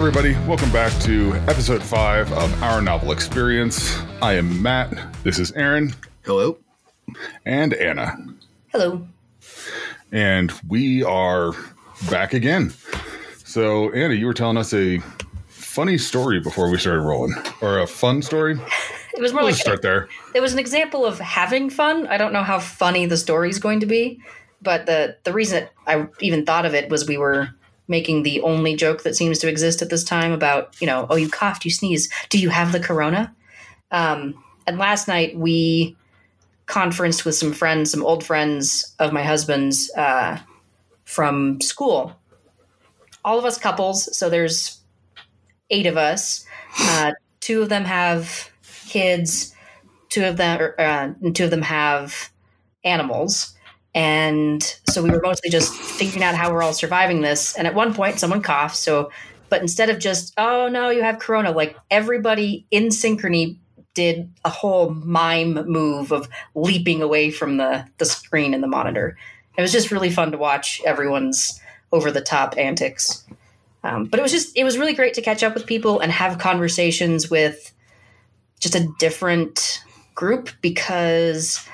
recording. Hey, everybody, welcome back to episode five of Our Novel Experience. I am Matt. This is Aaron. Hello. And Anna. Hello. And we are back again. So, Anna, you were telling us a funny story before we started rolling, or a fun story. It was more we'll like start there. It was an example of having fun. I don't know how funny the story is going to be, but the the reason I even thought of it was we were making the only joke that seems to exist at this time about you know oh you coughed you sneezed. Do you have the corona? Um, and last night we conferenced with some friends some old friends of my husband's uh, from school. All of us couples so there's eight of us. Uh, two of them have kids. Two of them uh, two of them have animals and so we were mostly just figuring out how we're all surviving this. And at one point, someone coughed. So, but instead of just, oh no, you have corona, like everybody in synchrony did a whole mime move of leaping away from the, the screen and the monitor. It was just really fun to watch everyone's over the top antics. Um, but it was just, it was really great to catch up with people and have conversations with just a different group because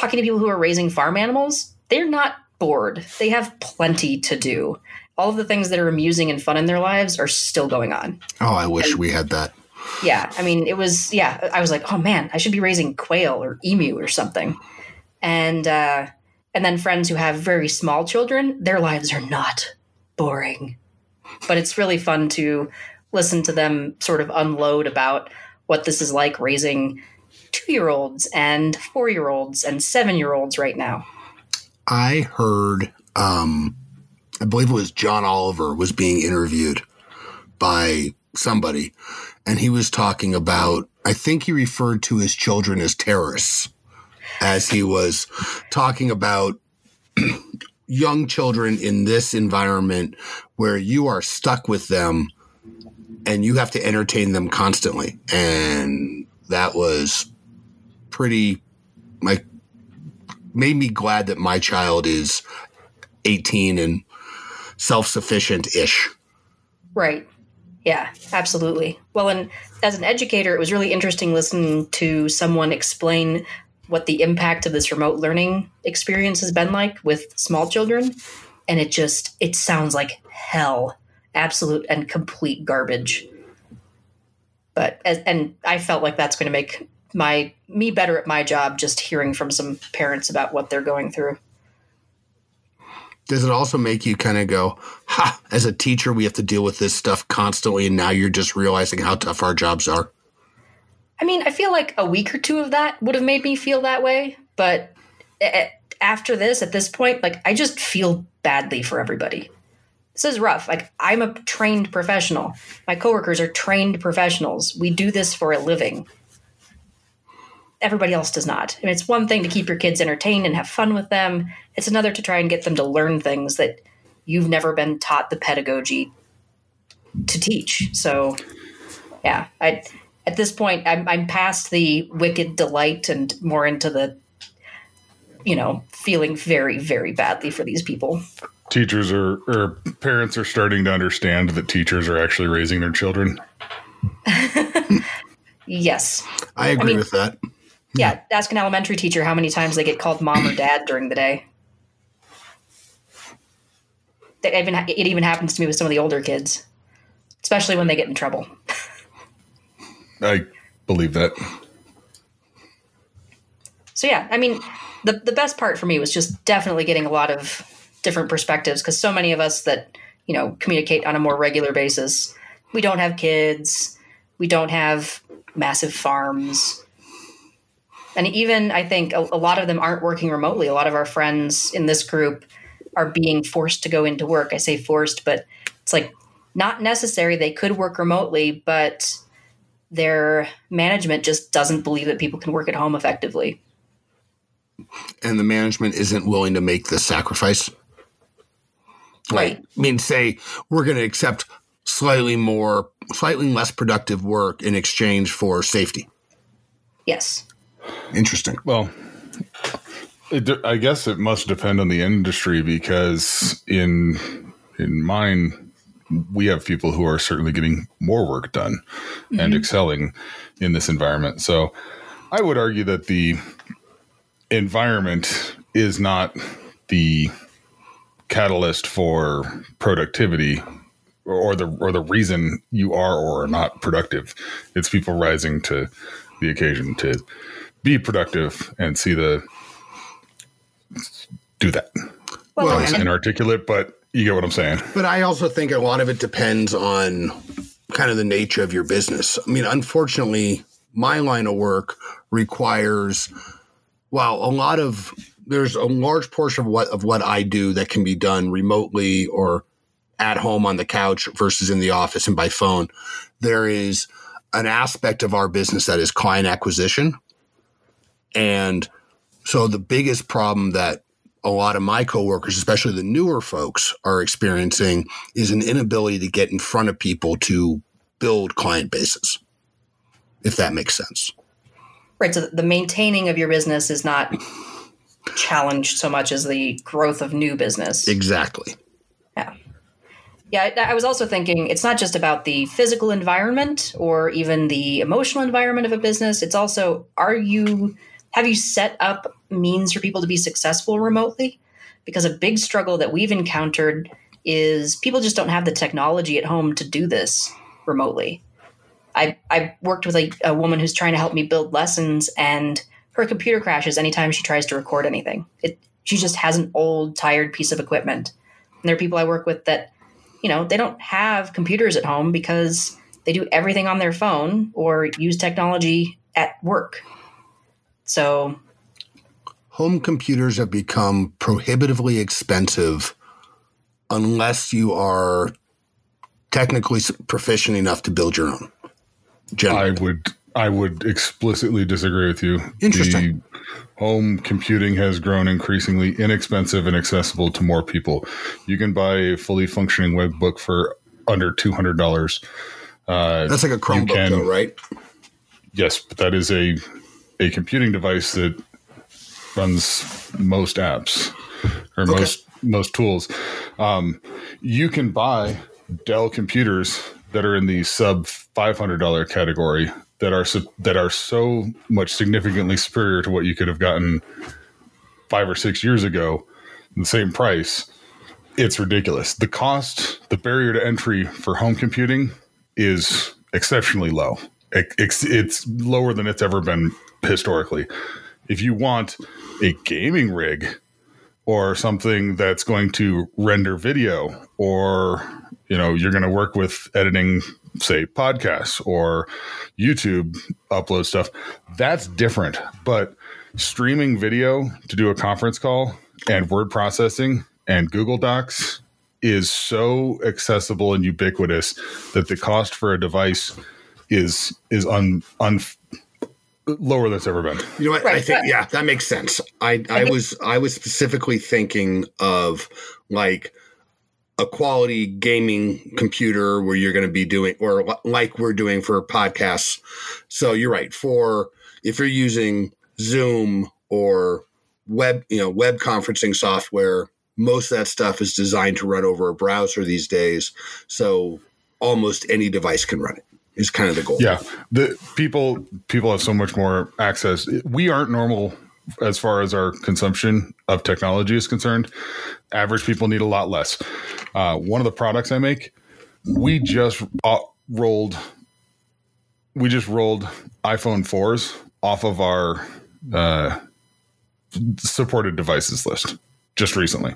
talking to people who are raising farm animals, they're not bored. They have plenty to do. All of the things that are amusing and fun in their lives are still going on. Oh, I wish and, we had that. Yeah, I mean, it was yeah. I was like, oh man, I should be raising quail or emu or something. And uh, and then friends who have very small children, their lives are not boring, but it's really fun to listen to them sort of unload about what this is like raising two year olds and four year olds and seven year olds right now. I heard, um, I believe it was John Oliver was being interviewed by somebody, and he was talking about, I think he referred to his children as terrorists as he was talking about young children in this environment where you are stuck with them and you have to entertain them constantly. And that was pretty like made me glad that my child is 18 and self-sufficient ish. Right. Yeah, absolutely. Well, and as an educator, it was really interesting listening to someone explain what the impact of this remote learning experience has been like with small children. And it just, it sounds like hell, absolute and complete garbage. But, as, and I felt like that's going to make my me better at my job just hearing from some parents about what they're going through. Does it also make you kind of go, ha, as a teacher, we have to deal with this stuff constantly, and now you're just realizing how tough our jobs are? I mean, I feel like a week or two of that would have made me feel that way. But after this, at this point, like, I just feel badly for everybody. This is rough. Like, I'm a trained professional. My coworkers are trained professionals. We do this for a living everybody else does not. And it's one thing to keep your kids entertained and have fun with them. It's another to try and get them to learn things that you've never been taught the pedagogy to teach. So, yeah, I at this point I'm, I'm past the wicked delight and more into the, you know, feeling very very badly for these people. Teachers are or parents are starting to understand that teachers are actually raising their children. yes, I agree I mean, with that. Yeah, hmm. ask an elementary teacher how many times they get called mom or dad during the day. It even it even happens to me with some of the older kids, especially when they get in trouble. I believe that. So yeah, I mean, the the best part for me was just definitely getting a lot of different perspectives because so many of us that you know communicate on a more regular basis, we don't have kids, we don't have massive farms and even I think a, a, lot of them aren't working remotely. A lot of our friends in this group are being forced to go into work. I say forced, but it's like not necessary. They could work remotely, but their management just doesn't believe that people can work at home effectively. And the management isn't willing to make the sacrifice. Right. Like, I mean, say we're going to accept slightly more, slightly less productive work in exchange for safety. Yes. Interesting. Well, it, I guess it must depend on the industry because in in mine, we have people who are certainly getting more work done and mm-hmm. excelling in this environment. So I would argue that the environment is not the catalyst for productivity or, or the or the reason you are or are not productive. It's people rising to the occasion to be productive and see the do that. Well, Well, It's inarticulate, but you get what I'm saying. But I also think a lot of it depends on kind of the nature of your business. I mean, unfortunately, my line of work requires, well, a lot of there's a large portion of what of what I do that can be done remotely or at home on the couch versus in the office and by phone. There is an aspect of our business that is client acquisition. And so the biggest problem that a lot of my coworkers, especially the newer folks, are experiencing is an inability to get in front of people to build client bases, if that makes sense. right. So the maintaining of your business is not challenged so much as the growth of new business. Exactly. Yeah, Yeah, I was also thinking it's not just about the physical environment or even the emotional environment of a business. It's also are you have you set up means for people to be successful remotely? Because a big struggle that we've encountered is people just don't have the technology at home to do this remotely. I I worked with a, a woman who's trying to help me build lessons and her computer crashes anytime she tries to record anything. It she just has an old tired piece of equipment. And there are people I work with that you know, they don't have computers at home because they do everything on their phone or use technology at work. So, Home computers have become prohibitively expensive unless you are technically proficient enough to build your own. Generally. I would I would explicitly disagree with you. Interesting. The home computing has grown increasingly inexpensive and accessible to more people. You can buy a fully functioning web book for under two hundred dollars. Uh, That's like a Chromebook, can- though, right? yes, but that is a a computing device that runs most apps or most most tools. Um, you can buy Dell computers that are in the sub five hundred dollar category that are that are so much significantly superior to what you could have gotten five or six years ago, the same price. It's ridiculous. The cost, the barrier to entry for home computing is exceptionally low. It- It's, it's lower than it's ever been historically. If you want a gaming rig or something that's going to render video or you know you're going to work with editing say podcasts or youtube upload stuff that's different but streaming video to do a conference call and word processing and google docs is so accessible and ubiquitous that the cost for a device is is un, un lower than it's ever been You know what? I think yeah, that makes sense. I I was I was specifically thinking of like a quality gaming computer where you're going to be doing or like we're doing for podcasts. So you're right. For if you're using Zoom or web, you know, web conferencing software, most of that stuff is designed to run over a browser these days. So almost any device can run it. Is kind of the goal. Yeah, the people people have so much more access. We aren't normal as far as our consumption of technology is concerned. Average people need a lot less. Uh, one of the products I make, we just uh, rolled, we just rolled iPhone fours off of our uh, supported devices list just recently.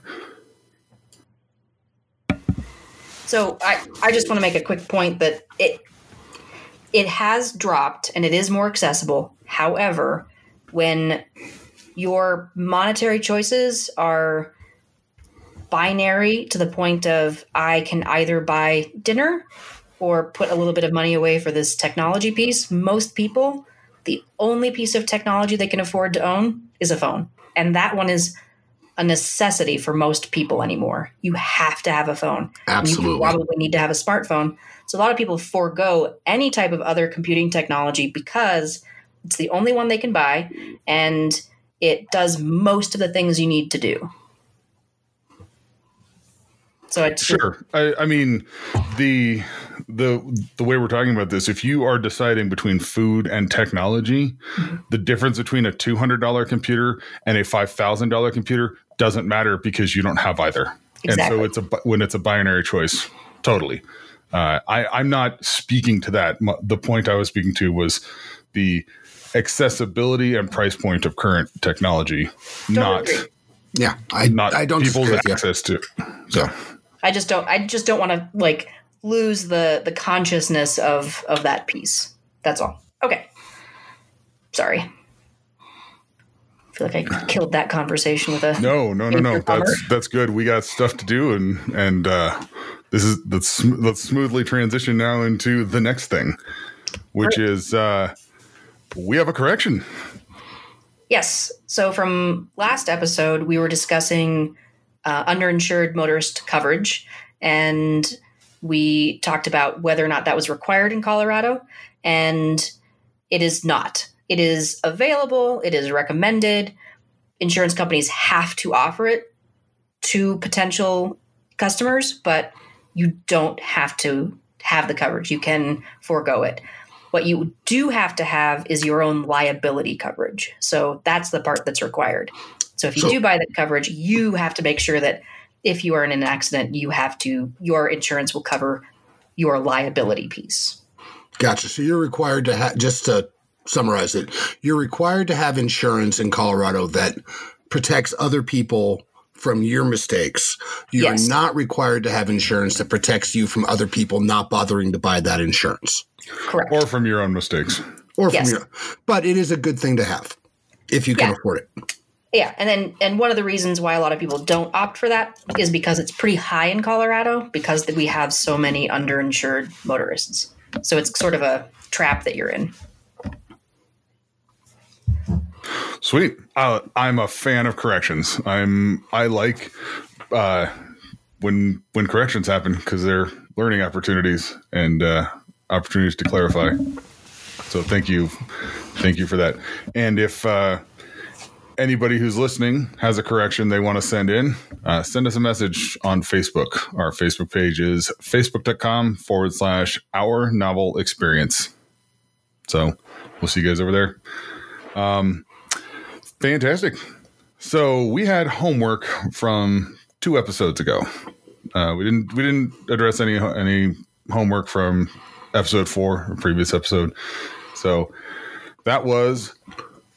so I, I just want to make a quick point that it it has dropped and it is more accessible. However, when your monetary choices are binary to the point of I can either buy dinner or put a little bit of money away for this technology piece, most people, the only piece of technology they can afford to own is a phone. And that one is a necessity for most people anymore. You have to have a phone. And You Absolutely. probably need to have a smartphone. So a lot of people forego any type of other computing technology because it's the only one they can buy and it does most of the things you need to do. So it's Sure. I, I mean, the the the way we're talking about this, if you are deciding between food and technology, mm-hmm. the difference between a two hundred dollar computer and a five thousand dollar computer doesn't matter because you don't have either. And so it's a when it's a binary choice, totally. Uh, I, I'm not speaking to that. The point I was speaking to was the accessibility and price point of current technology, not agree. Yeah, I not I don't people's disagree with you. access to. So I just don't I just don't want to like lose the the consciousness of of that piece. That's all. Okay. Sorry. I feel like I killed that conversation with a No, no, no, no. That's that's good. We got stuff to do, and and uh, this is let's let's smoothly transition now into the next thing, which Right. is uh, we have a correction. Yes. So from last episode, we were discussing uh, underinsured motorist coverage, and we talked about whether or not that was required in Colorado, and it is not. It is available. It is recommended. Insurance companies have to offer it to potential customers, but you don't have to have the coverage. You can forego it. What you do have to have is your own liability coverage. So that's the part that's required. So if you So- do buy that coverage, you have to make sure that if you are in an accident, you have to your insurance will cover your liability piece. Gotcha. So you're required to have, just to summarize it, you're required to have insurance in Colorado that protects other people from your mistakes. You're Yes. not required to have insurance that protects you from other people not bothering to buy that insurance Correct. Or from your own mistakes. or from Yes. your, but it is a good thing to have if you can Yeah. afford it. Yeah, and then and one of the reasons why a lot of people don't opt for that is because it's pretty high in Colorado because we have so many underinsured motorists. So it's sort of a trap that you're in. Sweet. Uh, I'm a fan of corrections. I'm I like uh, when when corrections happen because they're learning opportunities and uh, opportunities to clarify. So thank you, thank you for that. And if uh, anybody who's listening has a correction they want to send in, uh, send us a message on Facebook. Our Facebook page is facebook.com forward slash our novel experience. So we'll see you guys over there. Fantastic. So we had homework from two episodes ago. Uh, we didn't we didn't address any any homework from episode four, or previous episode. So that was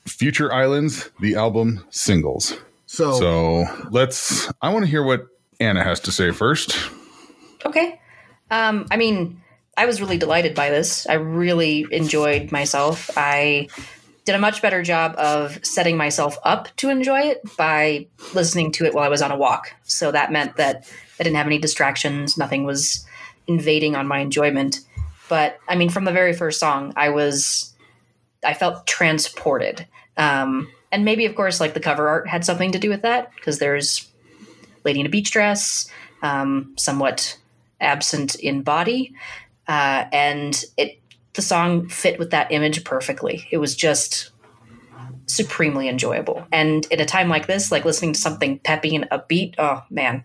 Future Islands, the album singles. So, So let's. I want to hear what Anna has to say first. Okay. Um, I mean, I was really delighted by this. I really enjoyed myself. I did a much better job of setting myself up to enjoy it by listening to it while I was on a walk. So that meant that I didn't have any distractions, nothing was invading on my enjoyment. But I mean, from the very first song, I was, I felt transported. Um, and maybe, of course, like the cover art had something to do with that because there's lady in a beach dress, um, somewhat absent in body, uh, and it the song fit with that image perfectly. It was just supremely enjoyable. And in a time like this, like listening to something peppy and upbeat, oh man,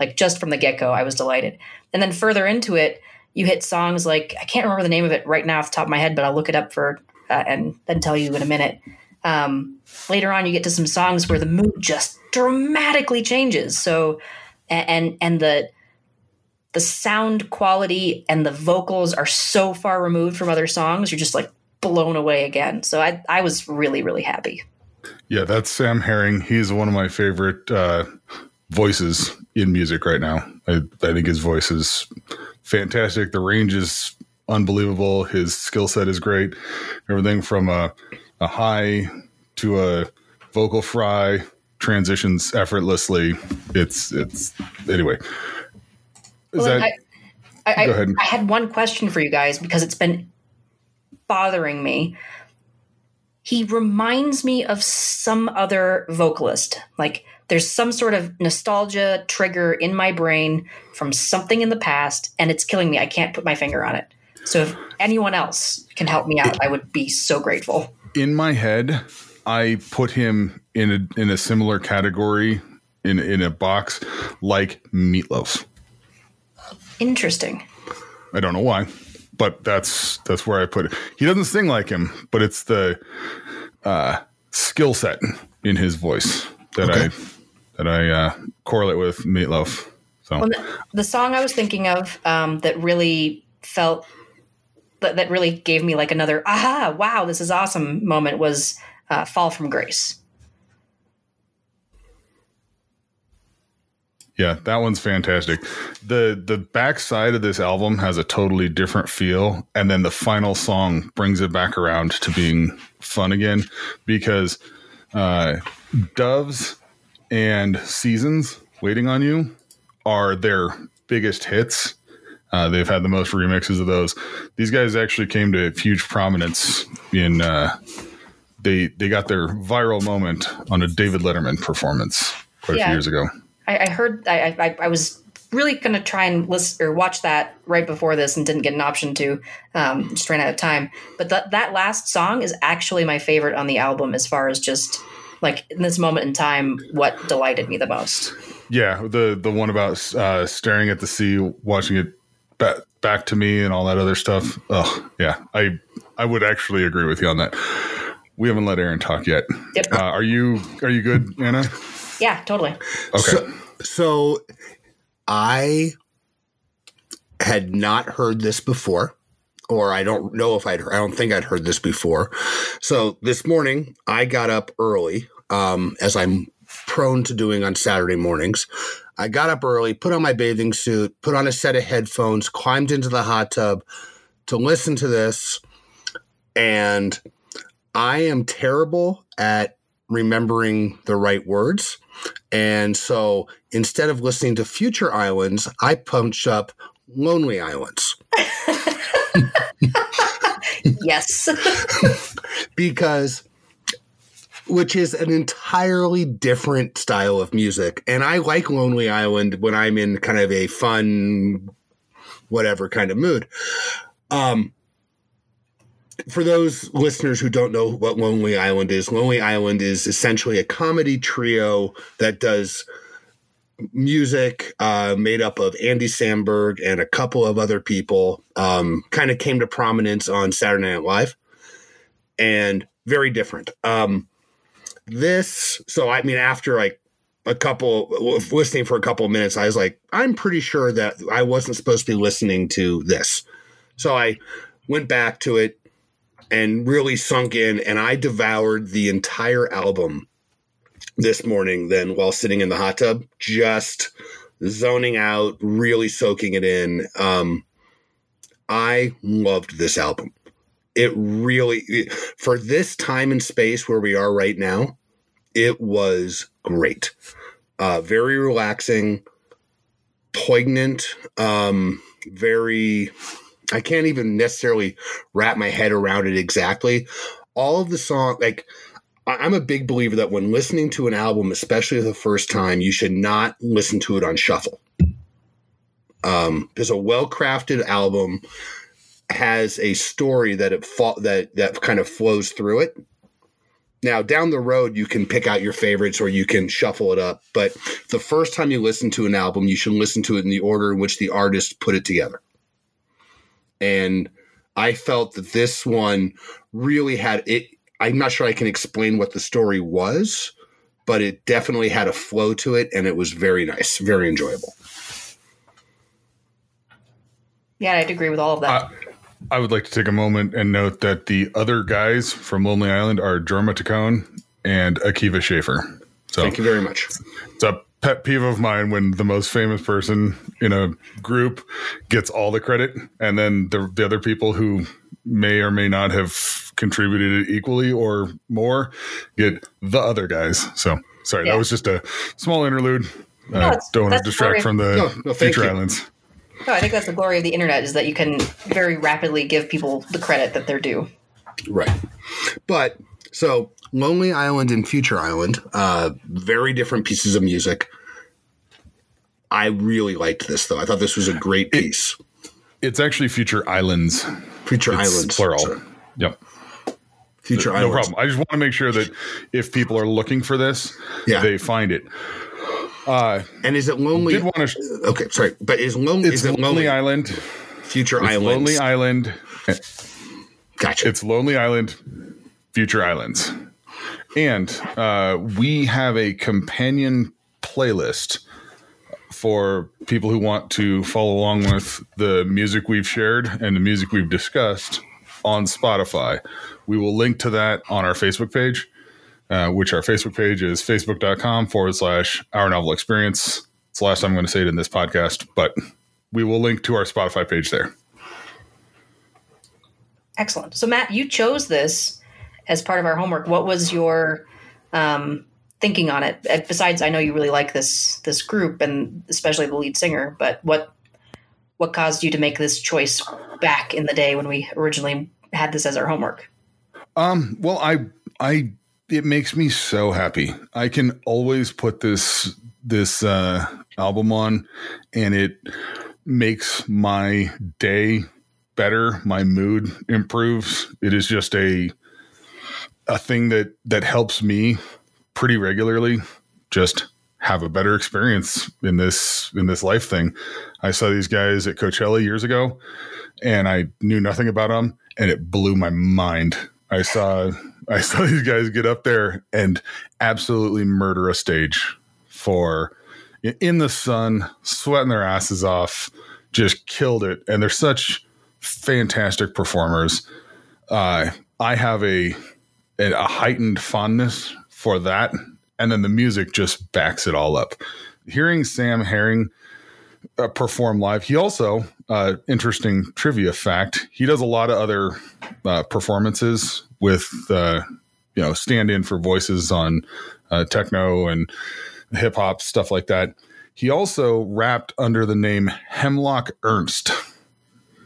like just from the get go, I was delighted. And then further into it, you hit songs like I can't remember the name of it right now off the top of my head, but I'll look it up for uh, and then tell you in a minute. Um, later on, you get to some songs where the mood just dramatically changes. So, and and the the sound quality and the vocals are so far removed from other songs, you're just like blown away again. So I I was really really happy. Yeah, that's Sam Herring. He's one of my favorite uh, voices in music right now. I, I think his voice is fantastic. The range is unbelievable. His skill set is great. Everything from a, a high to a vocal fry transitions effortlessly. It's it's anyway. Is Well, that I, I, Go ahead. I, I had one question for you guys because it's been bothering me. He reminds me of some other vocalist. Like there's some sort of nostalgia trigger in my brain from something in the past, and it's killing me. I can't put my finger on it. So if anyone else can help me out, I would be so grateful. in my head, I put him in a in a similar category in in a box like Meatloaf. Interesting. I don't know why, but that's that's where I put it. He doesn't sing like him, but it's the uh, skill set in his voice that Okay. I that I uh, correlate with Meatloaf. So Well, the, the song I was thinking of um, that really felt that, that really gave me like another aha, wow, this is awesome moment was uh, "Fall from Grace." Yeah, that one's fantastic. The the backside of this album has a totally different feel and then the final song brings it back around to being fun again because uh Doves and Seasons Waiting on You are their biggest hits. Uh, they've had the most remixes of those. These guys actually came to huge prominence in uh, they they got their viral moment on a David Letterman performance quite a few years ago. I, I heard I, I I was really gonna try and listen or watch that right before this and didn't get an option to. Um, just ran out of time. But that that last song is actually my favorite on the album as far as just like in this moment in time, what delighted me the most. Yeah, the the one about uh, staring at the sea, watching it back back to me, and all that other stuff. Oh, yeah, I I would actually agree with you on that. We haven't let Aaron talk yet. Yep. Uh, are you are you good, Anna? Yeah, totally. Okay. So, so I had not heard this before, or I don't know if I'd, I don't think I'd heard this before. So this morning I got up early, um, as I'm prone to doing on Saturday mornings. I got up early, put on my bathing suit, put on a set of headphones, climbed into the hot tub to listen to this. And I am terrible at remembering the right words. And so instead of listening to Future Islands, I punched up Lonely Islands yes. because, which is an entirely different style of music. And I like Lonely Island when I'm in kind of a fun, whatever kind of mood. Um, for those listeners who don't know what Lonely Island is, Lonely Island is essentially a comedy trio that does music uh, made up of Andy Samberg and a couple of other people. Um, kind of came to prominence on Saturday Night Live, and very different. Um, this, so I mean, after like a couple listening for a couple of minutes, I was like, I'm pretty sure that I wasn't supposed to be listening to this. So I went back to it and really sunk in, and I devoured the entire album this morning then while sitting in the hot tub, just zoning out, really soaking it in. Um, I loved this album. It really, for this time and space where we are right now, it was great. Uh, very relaxing, poignant, um, very, I can't even necessarily wrap my head around it exactly. All of the song, like, I'm a big believer that when listening to an album, especially the first time, you should not listen to it on shuffle. Um, there's a well-crafted album has a story that it that that kind of flows through it. Now, down the road, you can pick out your favorites or you can shuffle it up. But the first time you listen to an album, you should listen to it in the order in which the artist put it together. And I felt that this one really had it. I'm not sure I can explain what the story was, but it definitely had a flow to it, and it was very nice, very enjoyable. Yeah, I'd agree with all of that. Uh, I would like to take a moment and note that the other guys from Lonely Island are Jorma Taccone and Akiva Schaffer. So Thank you very much. it's a pet peeve of mine when the most famous person in a group gets all the credit and then the, the other people who may or may not have contributed equally or more get the other guys. So sorry, Yeah. that was just a small interlude. Uh, don't want to distract very- from the No, no, future you. islands. no, I think that's the glory of the internet is that you can very rapidly give people the credit that they're due. Right. But so Lonely Island and Future Island, uh, very different pieces of music. I really liked this though. I thought this was a great piece. It's actually future islands. Future It's Islands. plural. Sorry. Yep. Future No Islands. No problem. I just want to make sure that if people are looking for this, Yeah. they find it. Uh, and is it lonely? did want to. Okay, sorry, but is lonely? it's Is it Lonely lonely? Island. Future It's Islands. Lonely Island. Gotcha. It's Lonely Island, Future Islands. And uh, we have a companion playlist for people who want to follow along with the music we've shared and the music we've discussed on Spotify. We will link to that on our Facebook page, uh, which our Facebook page is facebook.com forward slash our novel experience. It's the last time I'm going to say it in this podcast, but we will link to our Spotify page there. Excellent. So, Matt, you chose this as part of our homework. What was your um, thinking on it? Uh, Besides, I know you really like this this group and especially the lead singer. But what what caused you to make this choice back in the day when we originally had this as our homework? Um, well, I, I, it makes me so happy. I can always put this, this, uh, album on and it makes my day better. My mood improves. It is just a, a thing that, that helps me pretty regularly just have a better experience in this, in this life thing. I saw these guys at Coachella years ago and I knew nothing about them and it blew my mind. I saw I saw these guys get up there and absolutely murder a stage for in the sun, sweating their asses off, just killed it. And they're such fantastic performers. Uh, I have a a heightened fondness for that, and then the music just backs it all up. Hearing Sam Herring uh, perform live. He also, uh, interesting trivia fact, he does a lot of other uh, performances with, uh, you know, stand in for voices on uh, techno and hip hop, stuff like that. He also rapped under the name Hemlock Ernst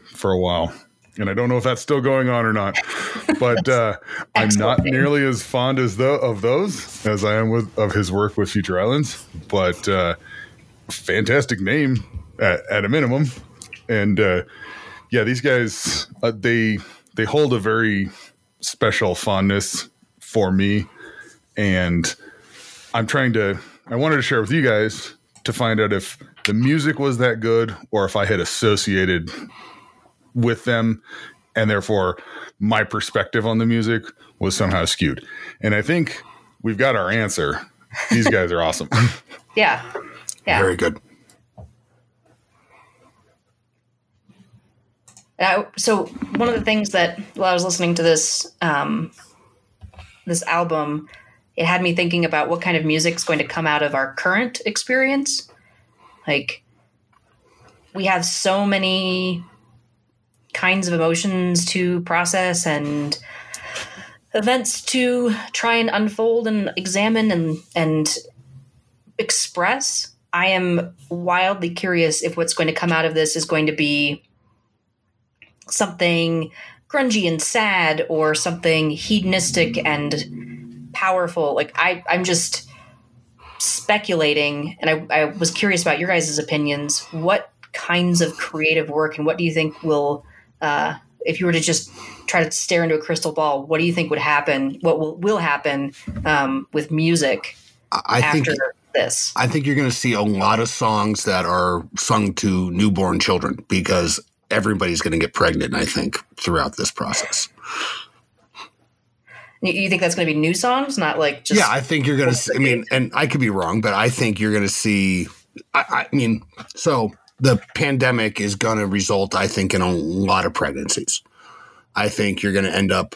for a while. And I don't know if that's still going on or not, but uh, I'm not name. nearly as fond as tho- of those as I am with of his work with Future Islands. But uh, fantastic name at, at a minimum and uh yeah these guys uh, they they hold a very special fondness for me and i'm trying to i wanted to share with you guys to find out if the music was that good or if i had associated with them and therefore my perspective on the music was somehow skewed and i think we've got our answer these guys are awesome Yeah, yeah. Very good. Uh, so one of the things that while I was listening to this um, this album, it had me thinking about what kind of music is going to come out of our current experience. Like we have so many kinds of emotions to process and events to try and unfold and examine and and express. I am wildly curious if what's going to come out of this is going to be something grungy and sad or something hedonistic and powerful. Like I, I'm just speculating, and I, I was curious about your guys' opinions. What kinds of creative work and what do you think will, uh, if you were to just try to stare into a crystal ball, what do you think would happen? What will will happen um, with music I I think after this? I think you're going to see a lot of songs that are sung to newborn children because everybody's going to get pregnant. I think throughout this process. You, think that's going to be new songs, not like just yeah, I think you're going to. I mean, and I could be wrong, but I think you're going to see. I, I mean, so the pandemic is going to result, I think, in a lot of pregnancies. I think you're going to end up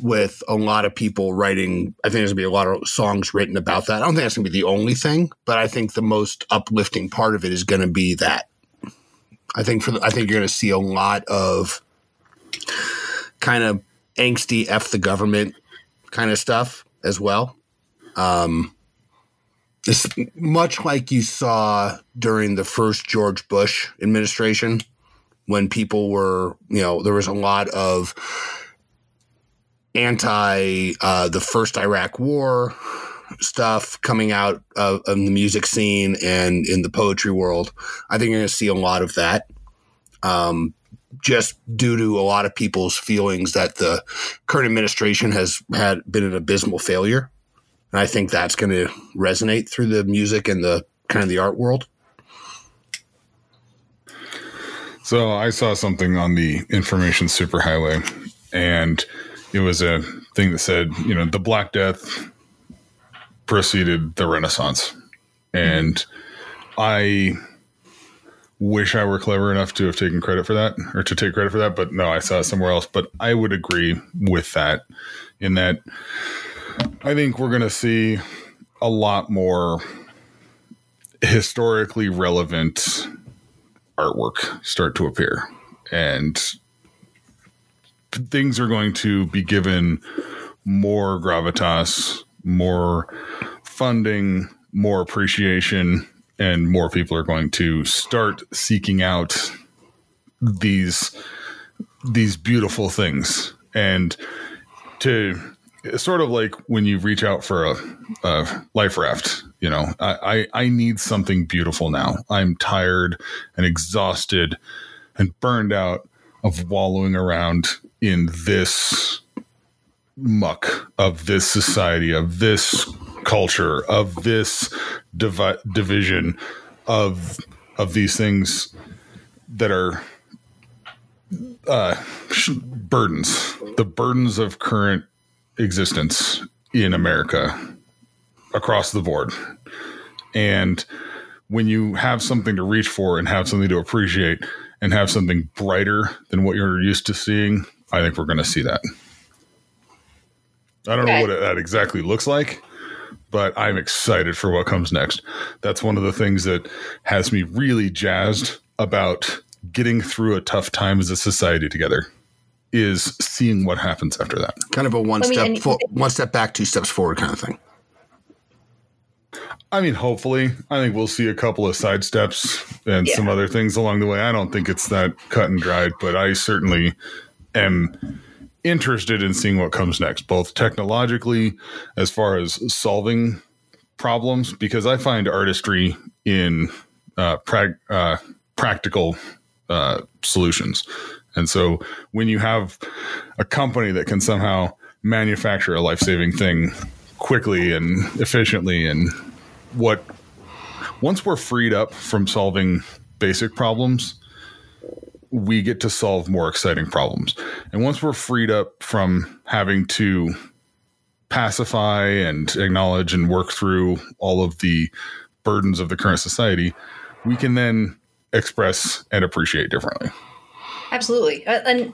with a lot of people writing. I think there's going to be a lot of songs written about that. I don't think that's going to be the only thing, but I think the most uplifting part of it is going to be that. I think for the, I think you're going to see a lot of kind of angsty f the government kind of stuff as well. Um, it's much like you saw during the first George Bush administration when people were, you know, there was a lot of anti uh, the first Iraq war stuff coming out of, of the music scene and in the poetry world. I think you're going to see a lot of that. Um, just due to a lot of people's feelings that the current administration has had been an abysmal failure. And I think that's going to resonate through the music and the kind of the art world? So I saw something on the information superhighway, and it was a thing that said, you know, the Black Death preceded the Renaissance, and I wish I were clever enough to have taken credit for that or to take credit for that, but no, I saw it somewhere else. But I would agree with that in that I think we're going to see a lot more historically relevant artwork start to appear. And things are going to be given more gravitas, more funding, more appreciation, and more people are going to start seeking out these these beautiful things and to sort of like when you reach out for a, a life raft you know I, I i need something beautiful now. I'm tired and exhausted and burned out of wallowing around in this muck of this society of this culture of this divi- division of of these things that are uh, burdens, the burdens of current existence in America across the board. And when you have something to reach for and have something to appreciate and have something brighter than what you're used to seeing, I think we're going to see that. I don't okay. know what that exactly looks like, but I'm excited for what comes next. That's one of the things that has me really jazzed about getting through a tough time as a society together is seeing what happens after that. Kind of a one step fo- one step back, two steps forward kind of thing. I mean, hopefully, I think we'll see a couple of side steps and yeah. some other things along the way. I don't think it's that cut and dried, but I certainly am interested in seeing what comes next, both technologically as far as solving problems, because I find artistry in uh, pra- uh, practical uh, solutions. And so when you have a company that can somehow manufacture a life saving thing quickly and efficiently, and what once we're freed up from solving basic problems, we get to solve more exciting problems. And once we're freed up from having to pacify and acknowledge and work through all of the burdens of the current society, we can then express and appreciate differently. Absolutely. Uh, and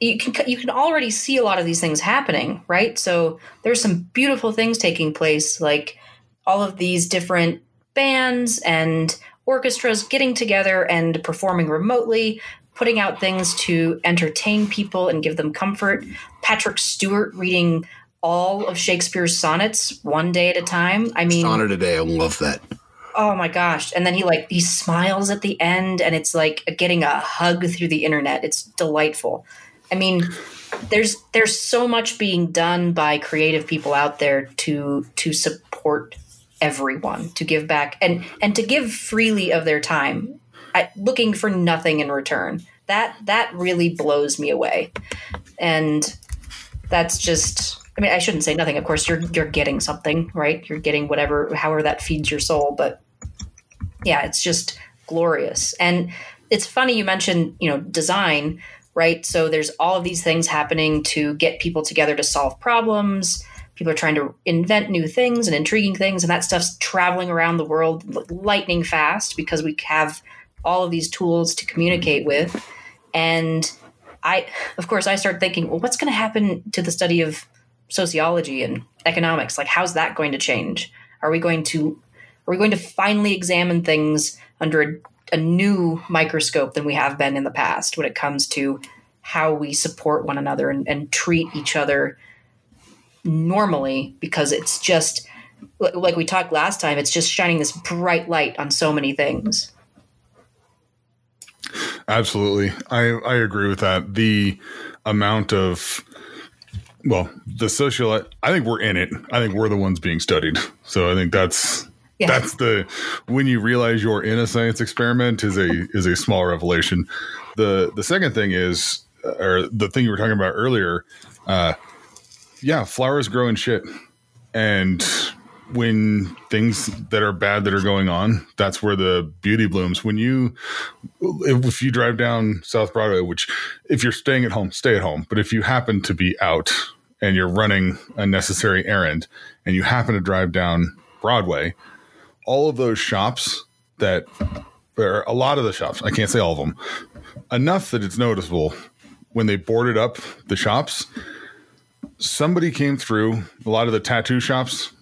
you can you can already see a lot of these things happening, right? So there's some beautiful things taking place like all of these different bands and orchestras getting together and performing remotely, putting out things to entertain people and give them comfort. Patrick Stewart reading all of Shakespeare's sonnets one day at a time. I mean, sonnet a day. I love that. Oh my gosh! And then he like he smiles at the end, and it's like getting a hug through the internet. It's delightful. I mean, there's there's so much being done by creative people out there to to support everyone to give back and and to give freely of their time looking for nothing in return that that really blows me away and that's just i mean i shouldn't say nothing of course you're you're getting something right you're getting whatever however that feeds your soul but yeah it's just glorious. And it's funny you mentioned you know design right? So there's all of these things happening to get people together to solve problems. People are trying to invent new things and intriguing things and that stuff's traveling around the world lightning fast because we have all of these tools to communicate with. And i of course i start thinking well what's going to happen to the study of sociology and economics? Like how's that going to change? Are we going to are we going to finally examine things under a, a new microscope than we have been in the past when it comes to how we support one another and, and treat each other normally? Because it's just like we talked last time it's just shining this bright light on so many things. Absolutely. I i agree with that. The amount of well the social i think we're in it. I think we're the ones being studied. So i think that's yeah. that's the when you realize you're in a science experiment is a is a small revelation the the second thing is or the thing you were talking about earlier uh yeah, flowers grow in shit. And when things that are bad that are going on, that's where the beauty blooms. When you, if you drive down South Broadway, which if you're staying at home, stay at home. But if you happen to be out and you're running a necessary errand and you happen to drive down Broadway, all of those shops that, or a lot of the shops, I can't say all of them, enough that it's noticeable when they boarded up the shops. Somebody came through. A lot of the tattoo shops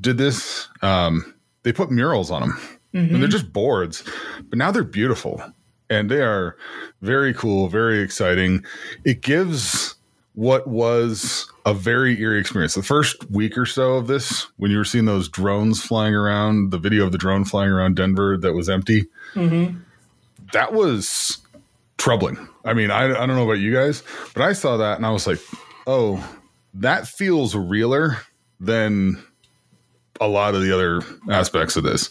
did this. Um, they put murals on them, mm-hmm. and they're just boards, but now they're beautiful and they are very cool, very exciting. It gives what was a very eerie experience. The first week or so of this, when you were seeing those drones flying around, the video of the drone flying around Denver that was empty, mm-hmm. that was troubling. I mean, I, I don't know about you guys, but I saw that and I was like, oh, that feels realer than a lot of the other aspects of this.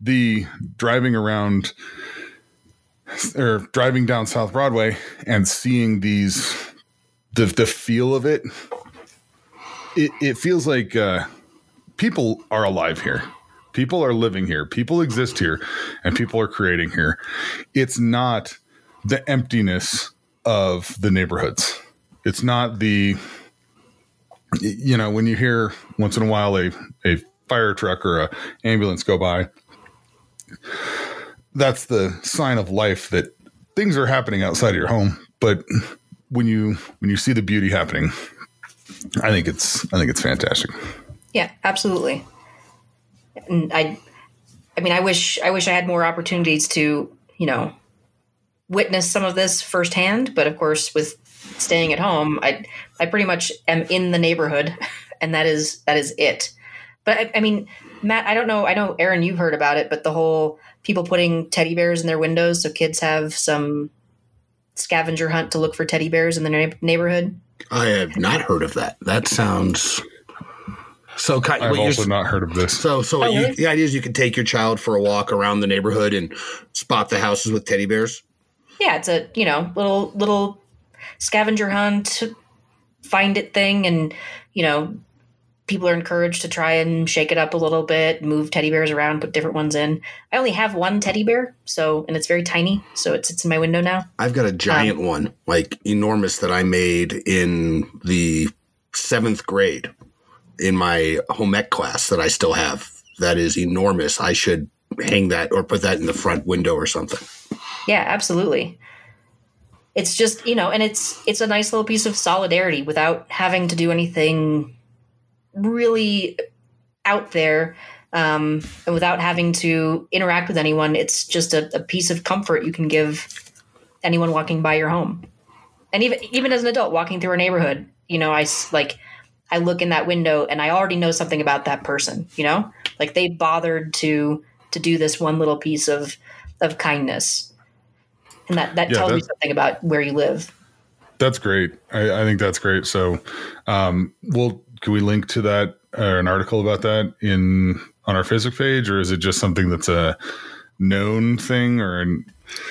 The driving around or driving down South Broadway and seeing these the the feel of it it, it feels like uh, people are alive here. People are living here. People exist here and people are creating here. It's not the emptiness of the neighborhoods. It's not the you know when you hear once in a while a, a fire truck or a ambulance go by that's the sign of life that things are happening outside of your home. But when you when you see the beauty happening, I think it's I think it's fantastic. Yeah, absolutely. And I I mean I wish I wish I had more opportunities to, you know, witness some of this firsthand, but of course with staying at home, I I pretty much am in the neighborhood and that is that is it. But I, I mean, Matt, I don't know. I know Aaron, you've heard about it, but the whole people putting teddy bears in their windows so kids have some scavenger hunt to look for teddy bears in the neighborhood. I have not heard of that. That sounds so. Kind, I've also not heard of this. So, so oh, you, the idea is you can take your child for a walk around the neighborhood and spot the houses with teddy bears. Yeah, it's a you know little little scavenger hunt, find it thing, and you know people are encouraged to try and shake it up a little bit, move teddy bears around, put different ones in. I only have one teddy bear, so and it's very tiny, so it sits in my window now. I've got a giant um, one, like enormous, that I made in the seventh grade in my home ec class that I still have. That is enormous. I should hang that or put that in the front window or something. Yeah, absolutely. It's just, you know, and it's it's a nice little piece of solidarity without having to do anything really out there um, and without having to interact with anyone. It's just a, a, piece of comfort you can give anyone walking by your home. And even even as an adult walking through a neighborhood, you know, I like I look in that window and I already know something about that person. You know, like they bothered to to do this one little piece of of kindness, and that that yeah, tells me something about where you live. That's great. I, I think that's great. So, um, we'll can we link to that or an article about that in on our Facebook page, or is it just something that's a known thing or an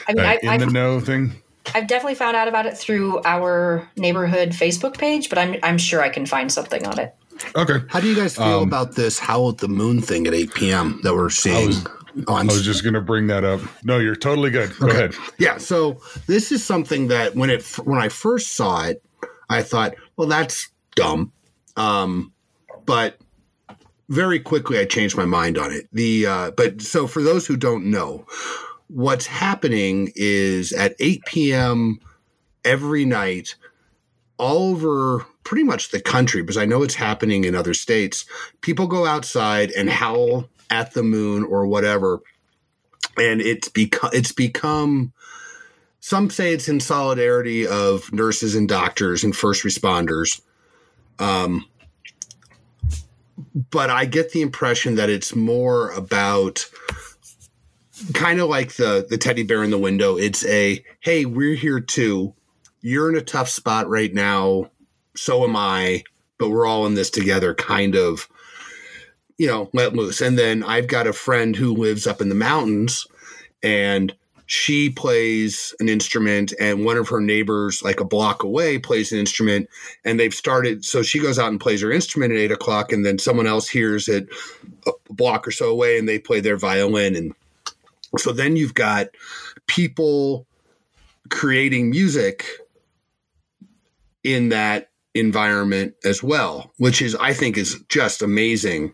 I mean, uh, I, in I've, the know thing? I've definitely found out about it through our neighborhood Facebook page, but I'm I'm sure I can find something on it. Okay. How do you guys feel um, about this Howl at the Moon thing at 8 p.m. that we're seeing? I was, I was just going to bring that up. No, you're totally good. Go okay. ahead. Yeah. So this is something that when it when I first saw it, I thought, well, that's dumb. Um, but very quickly I changed my mind on it. The uh, but so for those who don't know, what's happening is at 8 p.m. every night, all over pretty much the country, because I know it's happening in other states. People go outside and howl at the moon or whatever, and it's become it's become. Some say it's in solidarity of nurses and doctors and first responders um, but I get the impression that it's more about kind of like the the teddy bear in the window. It's a hey, we're here too. You're in a tough spot right now. So am I. But we're all in this together. Kind of, you know, let loose. And then I've got a friend who lives up in the mountains, and she plays an instrument and one of her neighbors like a block away plays an instrument and they've started so she goes out and plays her instrument at eight o'clock and then someone else hears it a block or so away and they play their violin. And so then you've got people creating music in that environment as well which is i think is just amazing.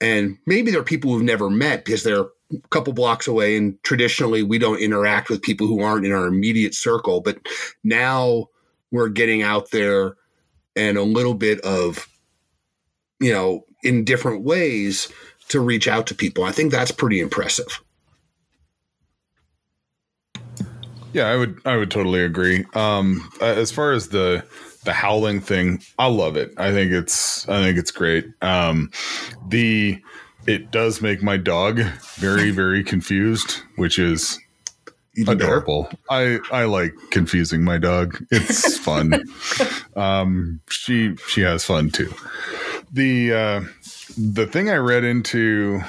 And maybe there are people who've never met because they're couple blocks away and traditionally we don't interact with people who aren't in our immediate circle but now we're getting out there and a little bit of you know in different ways to reach out to people. I think that's pretty impressive. Yeah i would i would totally agree. Um as far as the the howling thing i love it. I think it's i think it's great. Um the it does make my dog very very confused which is Even adorable. I i like confusing my dog. It's fun. Um she she has fun too. The uh the thing i read into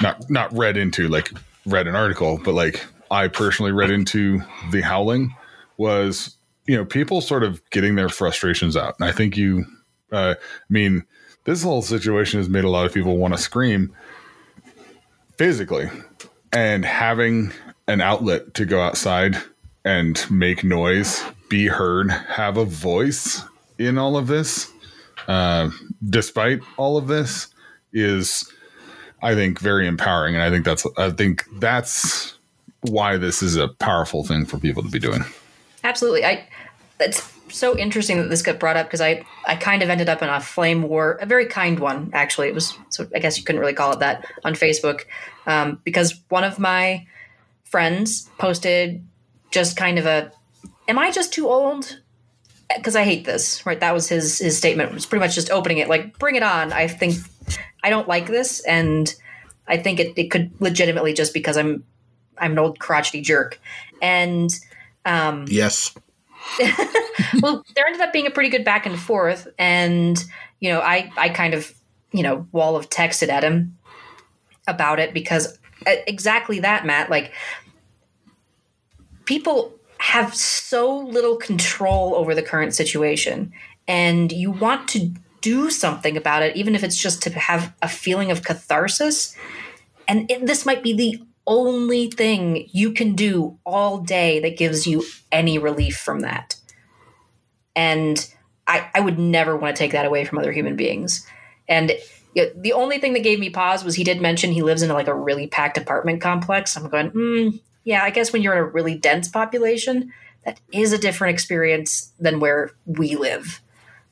not not read into like read an article but like i personally read into the howling was you know people sort of getting their frustrations out. And i think you uh i mean this whole situation has made a lot of people want to scream physically and having an outlet to go outside and make noise be heard have a voice in all of this uh, despite all of this is i think very empowering and i think that's i think that's why this is a powerful thing for people to be doing Absolutely. I so interesting that this got brought up because I I kind of ended up in a flame war, a very kind one actually. It was so I guess you couldn't really call it that on Facebook um, because one of my friends posted just kind of a, "Am I just too old?" Because I hate this. Right, that was his his statement. It was pretty much just opening it like, "Bring it on." I think I don't like this, and I think it, it could legitimately just because I'm I'm an old crotchety jerk, and um, yes well, there ended up being a pretty good back and forth, and you know, I I kind of you know wall of texted at him about it because uh, exactly that, Matt. Like people have so little control over the current situation, and you want to do something about it, even if it's just to have a feeling of catharsis. And it, this might be the only thing you can do all day that gives you any relief from that. And I, I would never want to take that away from other human beings. And the only thing that gave me pause was he did mention he lives in like a really packed apartment complex. I'm going, mm, yeah, I guess when you're in a really dense population, that is a different experience than where we live.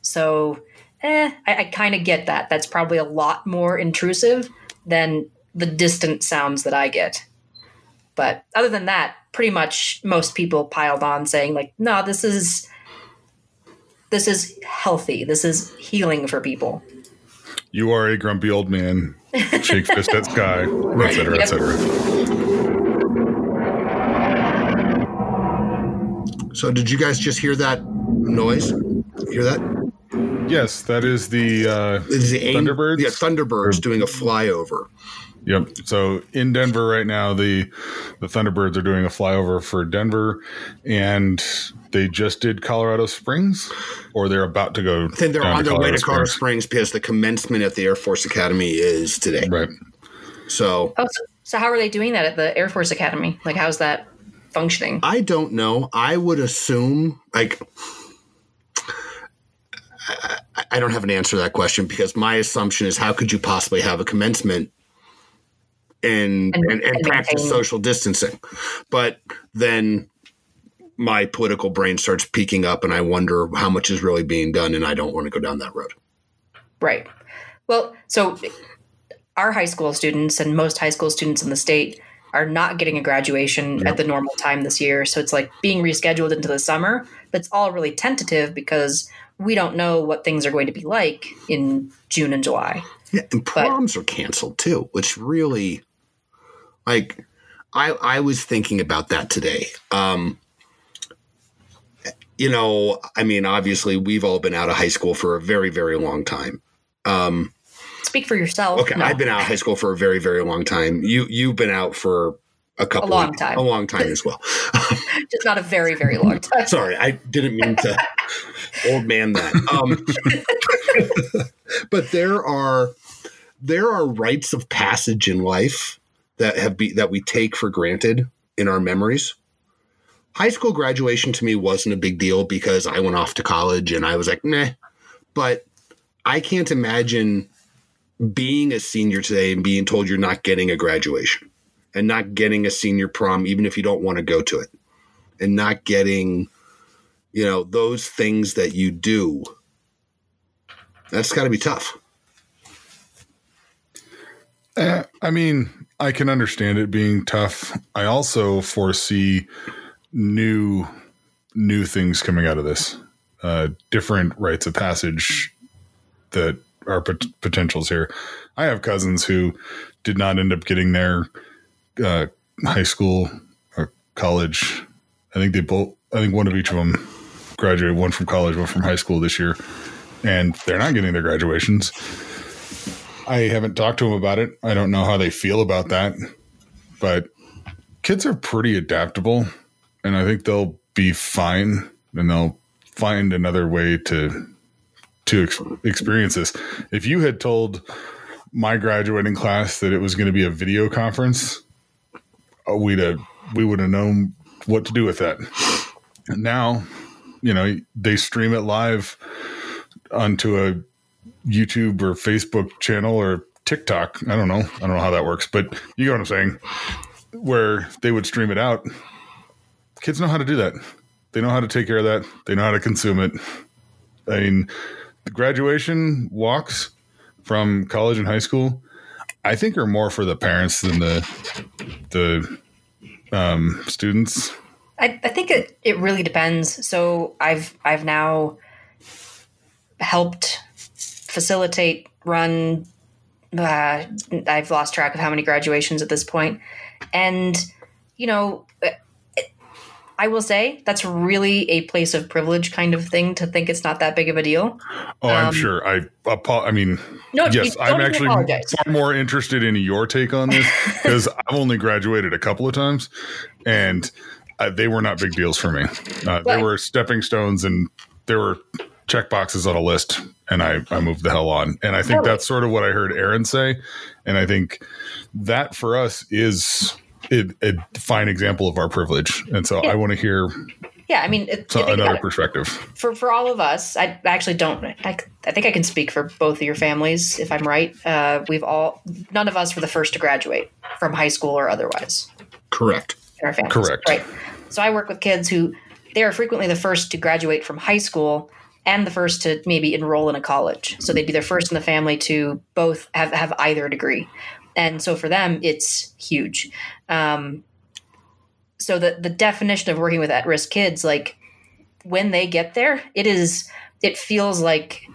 So, eh, I, I kind of get that. That's probably a lot more intrusive than the distant sounds that I get. But other than that, pretty much most people piled on saying like, "No, this is this is healthy. This is healing for people." you are a grumpy old man shake fist at sky etc., cetera et cetera so did you guys just hear that noise hear that yes that is the uh It's the aim- Thunderbirds? yeah thunderbirds doing a flyover Yep. So in Denver right now, the the Thunderbirds are doing a flyover for Denver, and they just did Colorado Springs, or they're about to go. I think they're on their way to Colorado Springs. Springs because the commencement at the Air Force Academy is today. Right. So Oh, so, so how are they doing that at the Air Force Academy? Like, how's that functioning? I don't know. I would assume like I, I don't have an answer to that question because my assumption is how could you possibly have a commencement and And- and, and, and practice social distancing? But then my political brain starts peeking up and I wonder how much is really being done and I don't want to go down that road. Right. Well, so our high school students and most high school students in the state are not getting a graduation at the normal time this year. So it's like being rescheduled into the summer, but it's all really tentative because we don't know what things are going to be like in June and July. Yeah, and proms are canceled too, which really like I I was thinking about that today. Um you know, I mean, obviously we've all been out of high school for a very, very long time. Um Speak for yourself. okay, No. I've been out of high school for a very, very long time. You you've been out for a couple, A long time. a long time as well. Just not a very, very long time. Sorry, I didn't mean to old man that. Um, but there are there are rites of passage in life that have be that we take for granted in our memories. High school graduation to me wasn't a big deal because I went off to college and I was like, nah. But I can't imagine being a senior today and being told you're not getting a graduation and not getting a senior prom, even if you don't want to go to it, and not getting, you know, those things that you do. That's got to be tough. Eh, I mean, I can understand it being tough. I also foresee new new things coming out of this. Uh, different rites of passage that are pot- potentials here. I have cousins who did not end up getting their uh, high school or college. I think they both. I think one of each of them graduated. One from college, one from high school this year, and they're not getting their graduations. I haven't talked to them about it. I don't know how they feel about that, but kids are pretty adaptable, and I think they'll be fine, and they'll find another way to to ex- experience this. If you had told my graduating class that it was going to be a video conference, uh, we'd have we would have known what to do with that. And now, you know, they stream it live onto a YouTube or Facebook channel or TikTok. I don't know. I don't know how that works, but you know what I'm saying. Where they would stream it out. Kids know how to do that. They know how to take care of that. They know how to consume it. I mean, the graduation walks from college and high school, I think are more for the parents than the the um, students. I, I think it, it really depends. So I've I've now helped facilitate, run. Uh, I've lost track of how many graduations at this point, and you know, I will say that's really a place of privilege kind of thing to think it's not that big of a deal. Oh, I'm Um, sure. I I mean, No, yes, I'm actually apologize. far more interested in your take on this because I've only graduated a couple of times, and uh, they were not big deals for me. Uh, they were stepping stones, and there were check boxes on a list, and I, I moved the hell on. And I think Totally. that's sort of what I heard Aaron say, and I think that for us is a, a fine example of our privilege. And so I want to hear Yeah, I mean, it, so another about it. perspective. for for all of us, I actually don't. I, I think I can speak for both of your families if I'm right. Uh, we've all none of us were the first to graduate from high school or otherwise Correct. in our families. Correct. Right. So I work with kids who they are frequently the first to graduate from high school and the first to maybe enroll in a college. So they'd be the first in the family to both have have either degree, and so for them it's huge. Um, so the the definition of working with at risk kids, like when they get there, it is it feels like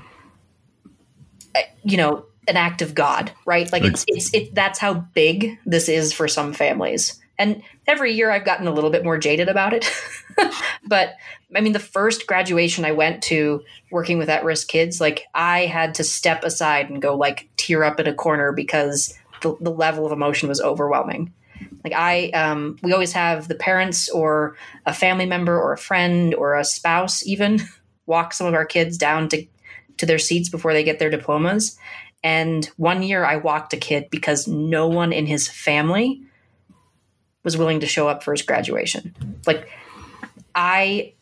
uh, you know an act of God, right? Like it's it's it that's how big this is for some families. And every year I've gotten a little bit more jaded about it. but I mean the first graduation I went to working with at-risk kids, like I had to step aside and go like tear up in a corner because the, the level of emotion was overwhelming. Like I, um, we always have the parents or a family member or a friend or a spouse even walk some of our kids down to to their seats before they get their diplomas. And one year I walked a kid because no one in his family was willing to show up for his graduation. Like I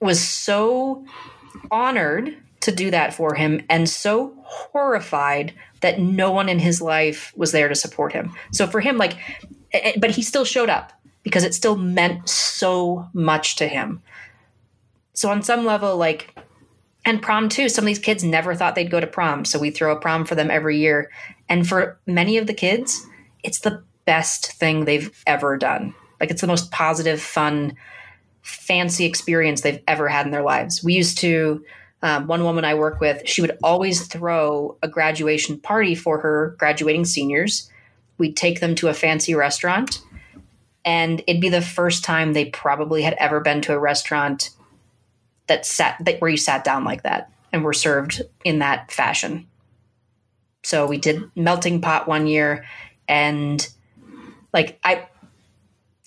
was so honored to do that for him and so horrified that no one in his life was there to support him. So for him, like, but he still showed up because it still meant so much to him. So on some level, like, and prom too, some of these kids never thought they'd go to prom. So we throw a prom for them every year. And for many of the kids, it's the best thing they've ever done. Like, it's the most positive, fun, fancy experience they've ever had in their lives. We used to, um, one woman I work with, she would always throw a graduation party for her graduating seniors. We'd take them to a fancy restaurant, and it'd be the first time they probably had ever been to a restaurant that sat that where you sat down like that and were served in that fashion. So we did melting pot one year, and like I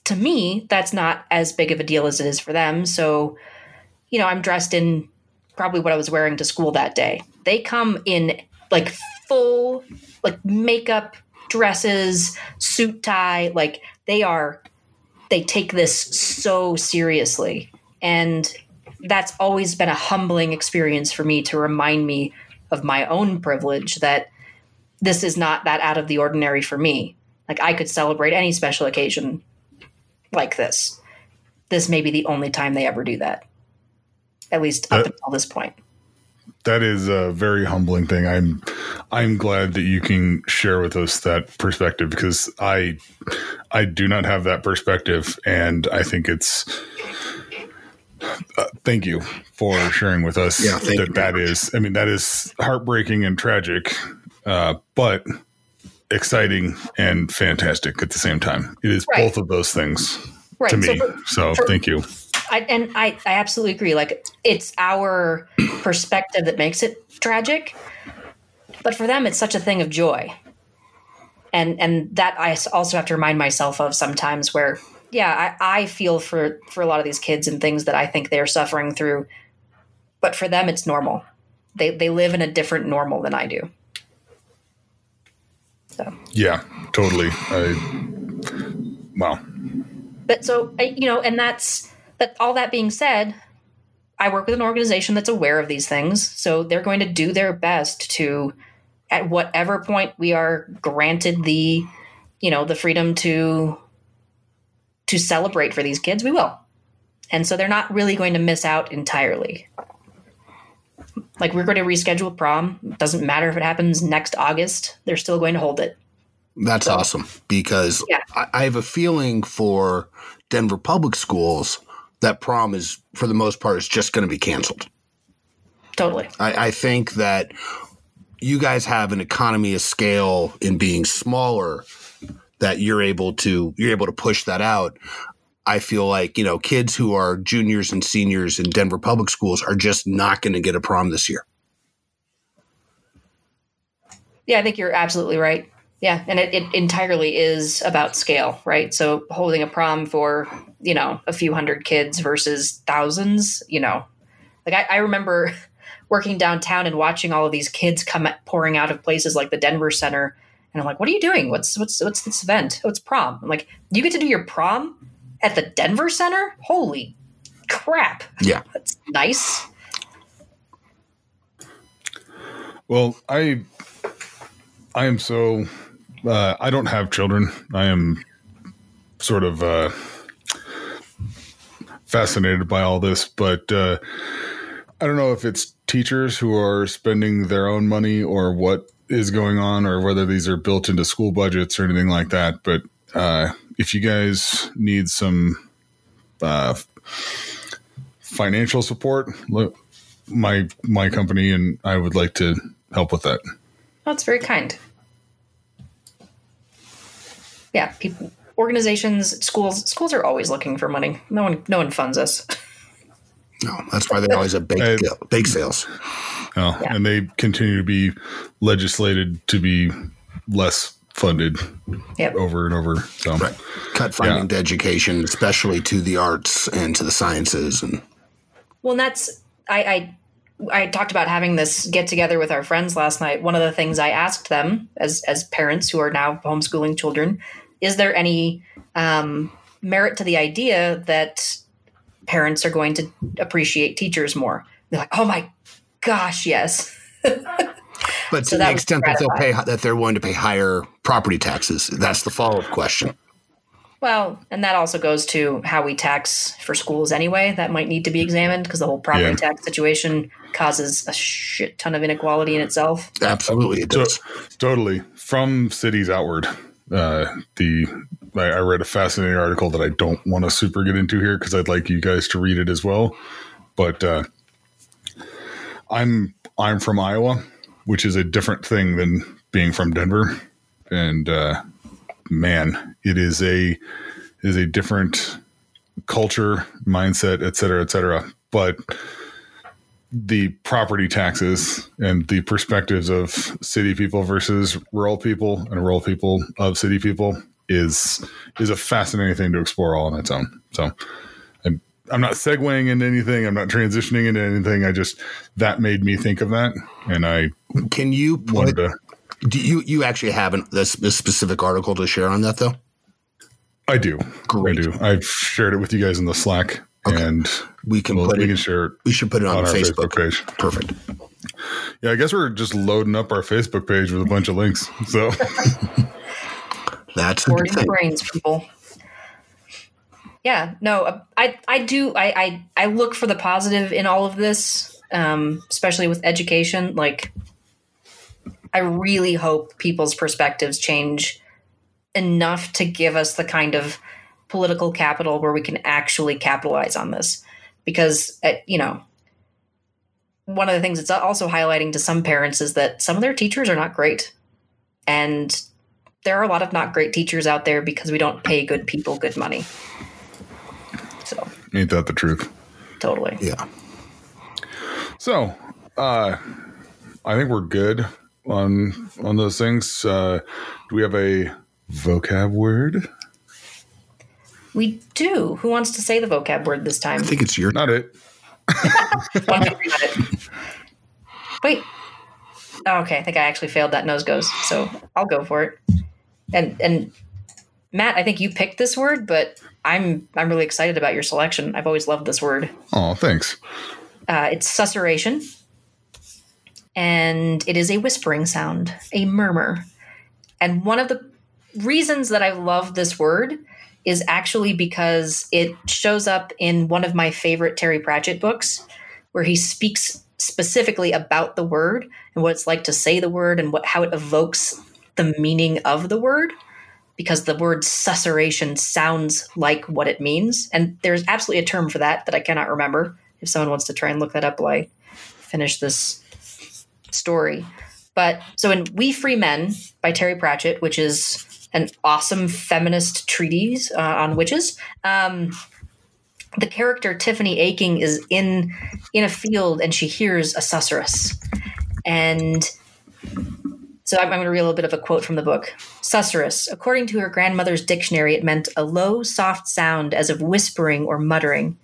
to me, that's not as big of a deal as it is for them. So, you know, I'm dressed in probably what I was wearing to school that day. They come in like full like makeup dresses, suit tie, like they are they take this so seriously. And that's always been a humbling experience for me to remind me of my own privilege that this is not that out of the ordinary for me. Like I could celebrate any special occasion like this. This may be the only time they ever do that. At least up until this point. That is a very humbling thing. I'm I'm glad that you can share with us that perspective because I I do not have that perspective and I think it's uh, thank you for sharing with us yeah, that that is I mean that is heartbreaking and tragic uh, but exciting and fantastic at the same time. It is right. both of those things right. to me. So, for, so for, thank you. I, and I, I absolutely agree. Like it's our perspective that makes it tragic, but for them, it's such a thing of joy. And and that I also have to remind myself of sometimes where, yeah, I, I feel for for a lot of these kids and things that I think they're suffering through, but for them, it's normal. They they live in a different normal than I do. So yeah, totally. I wow. But so you know, and that's that. All that being said, I work with an organization that's aware of these things, so they're going to do their best to, at whatever point we are granted the, you know, the freedom to to celebrate for these kids, we will. And so they're not really going to miss out entirely. Like we're going to reschedule prom. Doesn't matter if it happens next August. They're still going to hold it. That's so, awesome because yeah. I, I have a feeling for Denver public schools that prom is for the most part is just going to be canceled. Totally. I, I think that you guys have an economy of scale in being smaller that you're able to you're able to push that out. I feel like, you know, kids who are juniors and seniors in Denver public schools are just not going to get a prom this year. Yeah, I think you're absolutely right. Yeah, and it, it entirely is about scale, right? So holding a prom for, you know, a few hundred kids versus thousands, you know. Like I, I remember working downtown and watching all of these kids come pouring out of places like the Denver Center. And I'm like, what are you doing? What's what's what's this event? Oh, it's prom. I'm like, you get to do your prom at the Denver Center? Holy crap. Yeah. That's nice. Well, I I am so uh, I don't have children. I am sort of uh, fascinated by all this, but uh, I don't know if it's teachers who are spending their own money or what is going on, or whether these are built into school budgets or anything like that. But uh, if you guys need some uh, financial support, look, my my company and I would like to help with that. That's very kind. Yeah, people, organizations, schools, schools are always looking for money. No one, no one funds us. No, that's why they always have bake, bake sales. Oh, yeah. and they continue to be legislated to be less funded yep. over and over. So right. cut funding yeah. to education, especially to the arts and to the sciences. And well, and that's I, I I talked about having this get together with our friends last night. One of the things I asked them as as parents who are now homeschooling children is there any um, merit to the idea that parents are going to appreciate teachers more? They're like, oh my gosh, yes. but so to the extent that they'll pay that they're willing to pay higher property taxes, that's the follow up question. Well, and that also goes to how we tax for schools anyway. That might need to be examined because the whole property yeah. tax situation causes a shit ton of inequality in itself. Absolutely, it does. totally. From cities outward, uh, the I, I, read a fascinating article that I don't want to super get into here because I'd like you guys to read it as well. But uh, I'm I'm from Iowa, which is a different thing than being from Denver, and uh, man, it is a is a different culture, mindset, et cetera, et cetera. But the property taxes and the perspectives of city people versus rural people and rural people of city people is is a fascinating thing to explore all on its own. So I'm, I'm not segueing into anything. I'm not transitioning into anything. I just that made me think of that, and I Can you put, to. do you you actually have an, this, this specific article to share on that though? I do. Great. I do. I've shared it with you guys in the Slack, and We can we'll, put we it. can share it we should put it on, on the our Facebook. Facebook page. Perfect. Yeah, I guess we're just loading up our Facebook page with a bunch of links. So That's the Word good in brains, people. Yeah, no, uh, I I do I, I I look for the positive in all of this, um, especially with education. Like, I really hope people's perspectives change enough to give us the kind of political capital where we can actually capitalize on this, because uh, you know. One of the things it's also highlighting to some parents is that some of their teachers are not great. And there are a lot of not great teachers out there because we don't pay good people good money. So ain't that the truth? totally. Yeah. So, uh, I think we're good on on those things. Uh, do we have a vocab word? We do. Who wants to say the vocab word this time? I think it's your Not it. Why don't you read it? Wait. Oh, okay, I think I actually failed that nose goes, so I'll go for it. And and Matt, I think you picked this word, but I'm I'm really excited about your selection. I've always loved this word. Oh, thanks. Uh, it's susurration, and it is a whispering sound, a murmur. And one of the reasons that I love this word is actually because it shows up in one of my favorite Terry Pratchett books, where he speaks specifically about the word and what it's like to say the word and what how it evokes the meaning of the word. Because the word susurration sounds like what it means, and there's absolutely a term for that that I cannot remember. If someone wants to try and look that up while I finish this story. But so in Wee Free Men by Terry Pratchett, which is an awesome feminist treatise uh, on witches, um, the character Tiffany Aching is in in a field and she hears a susurrus, and so I'm, I'm going to read a little bit of a quote from the book. Susurrus, according to her grandmother's dictionary, it meant a low, soft sound as of whispering or muttering.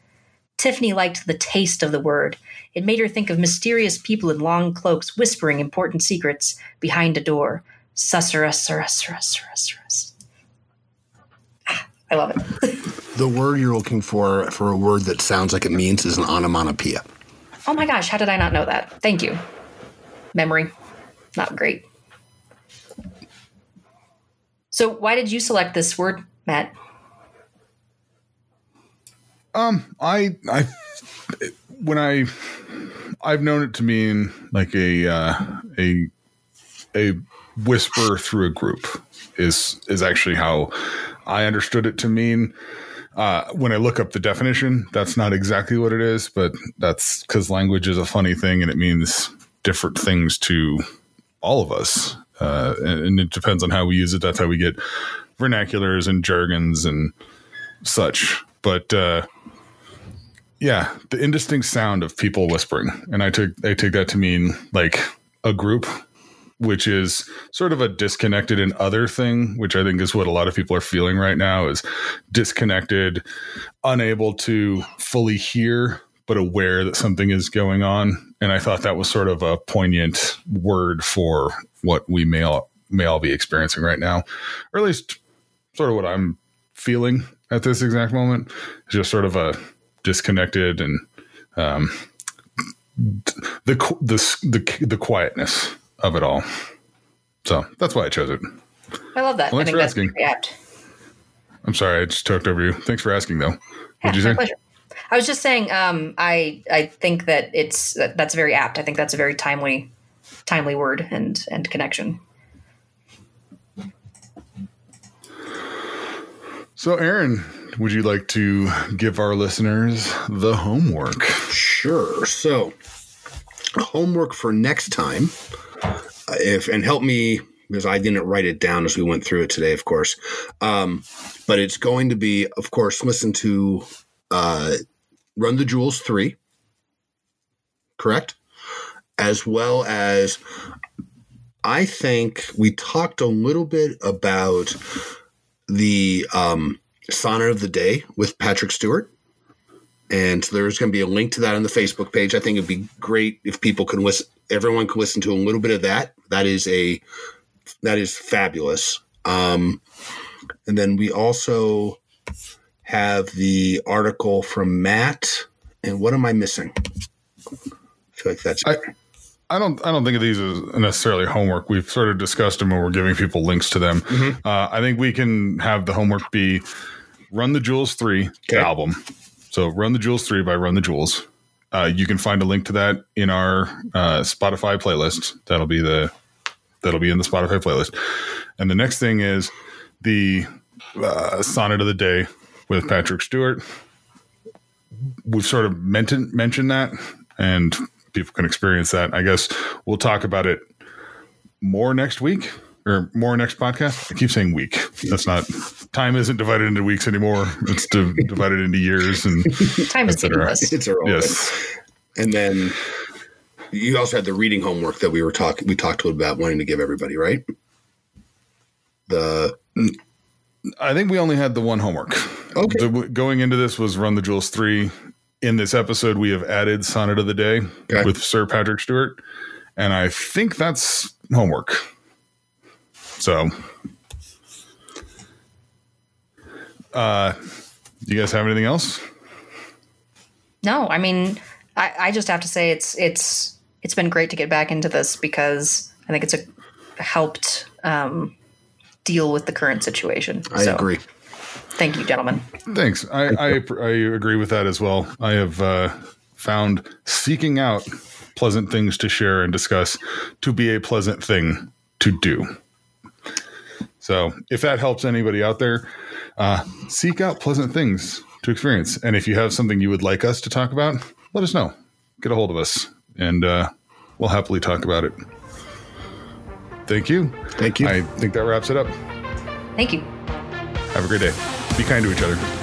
Tiffany liked the taste of the word. It made her think of mysterious people in long cloaks whispering important secrets behind a door. Susurrus, surus, surus. Ah, I love it. the word you're looking for for a word that sounds like it means is an onomatopoeia. oh my gosh, how did I not know that? Thank you. Memory, not great. So, why did you select this word, Matt? Um, I, I, when I, I've known it to mean like a, uh, a, a whisper through a group is is actually how I understood it to mean. Uh, when I look up the definition, that's not exactly what it is, but that's because language is a funny thing and it means different things to all of us. Uh, and, it depends on how we use it. That's how we get vernaculars and jargons and such. But uh, yeah, the indistinct sound of people whispering, and I took I take that to mean like a group, which is sort of a disconnected and other thing, which I think is what a lot of people are feeling right now is disconnected, unable to fully hear, but aware that something is going on. And I thought that was sort of a poignant word for what we may all, may all be experiencing right now, or at least sort of what I'm feeling at this exact moment. It's just sort of a disconnected and um, the the the the quietness of it all. So that's why I chose it. I love that. Well, I think for that's asking. I'm sorry, I just talked over you. Thanks for asking, though. Yeah, What'd you say? pleasure. I was just saying, um, I I think that it's that, that's very apt. I think that's a very timely, timely word and and connection. So, Aaron, would you like to give our listeners the homework? Sure. So, homework for next time, uh, if and help me because I didn't write it down as we went through it today, of course. Um, but it's going to be, of course, listen to uh, Run the Jewels three, correct? As well as, I think we talked a little bit about the um, sonnet of the day with Patrick Stewart. And there's going to be a link to that on the Facebook page. I think it'd be great if people can listen, everyone can listen to a little bit of that. That is a, that is fabulous. Um, and then we also have the article from Matt. And what am I missing? I feel like that's. I, I don't. I don't think of these as necessarily homework. We've sort of discussed them, and we're giving people links to them. Mm-hmm. Uh, I think we can have the homework be "Run the Jewels three Okay. album. So, "Run the Jewels three by Run the Jewels. Uh, you can find a link to that in our uh, Spotify playlist. That'll be the that'll be in the Spotify playlist. And the next thing is the uh, sonnet of the day with Patrick Stewart. We've sort of mentioned mentioned that, and people can experience that. I guess we'll talk about it more next week or more next podcast. I keep saying week. That's not time isn't divided into weeks anymore. It's di- divided into years and Time is Et cetera. meaningless. It's irrelevant. yes. And then you also had the reading homework that we were talking. We talked about wanting to give everybody, right? The I think we only had the one homework. Okay. The, going into this was Run the Jewels 3. In this episode, we have added Sonnet of the Day Okay. with Sir Patrick Stewart. And I think that's homework. So, uh, you guys have anything else? No, I mean, I, I just have to say it's it's it's been great to get back into this because I think it's a helped um, deal with the current situation. I So, agree. Thank you, gentlemen. Thanks. I, I, I agree with that as well. I have uh, found seeking out pleasant things to share and discuss to be a pleasant thing to do. So, if that helps anybody out there, uh, seek out pleasant things to experience. And if you have something you would like us to talk about, let us know. Get a hold of us, and uh, we'll happily talk about it. Thank you. Thank you. I think that wraps it up. Thank you. Have a great day. Be kind to each other.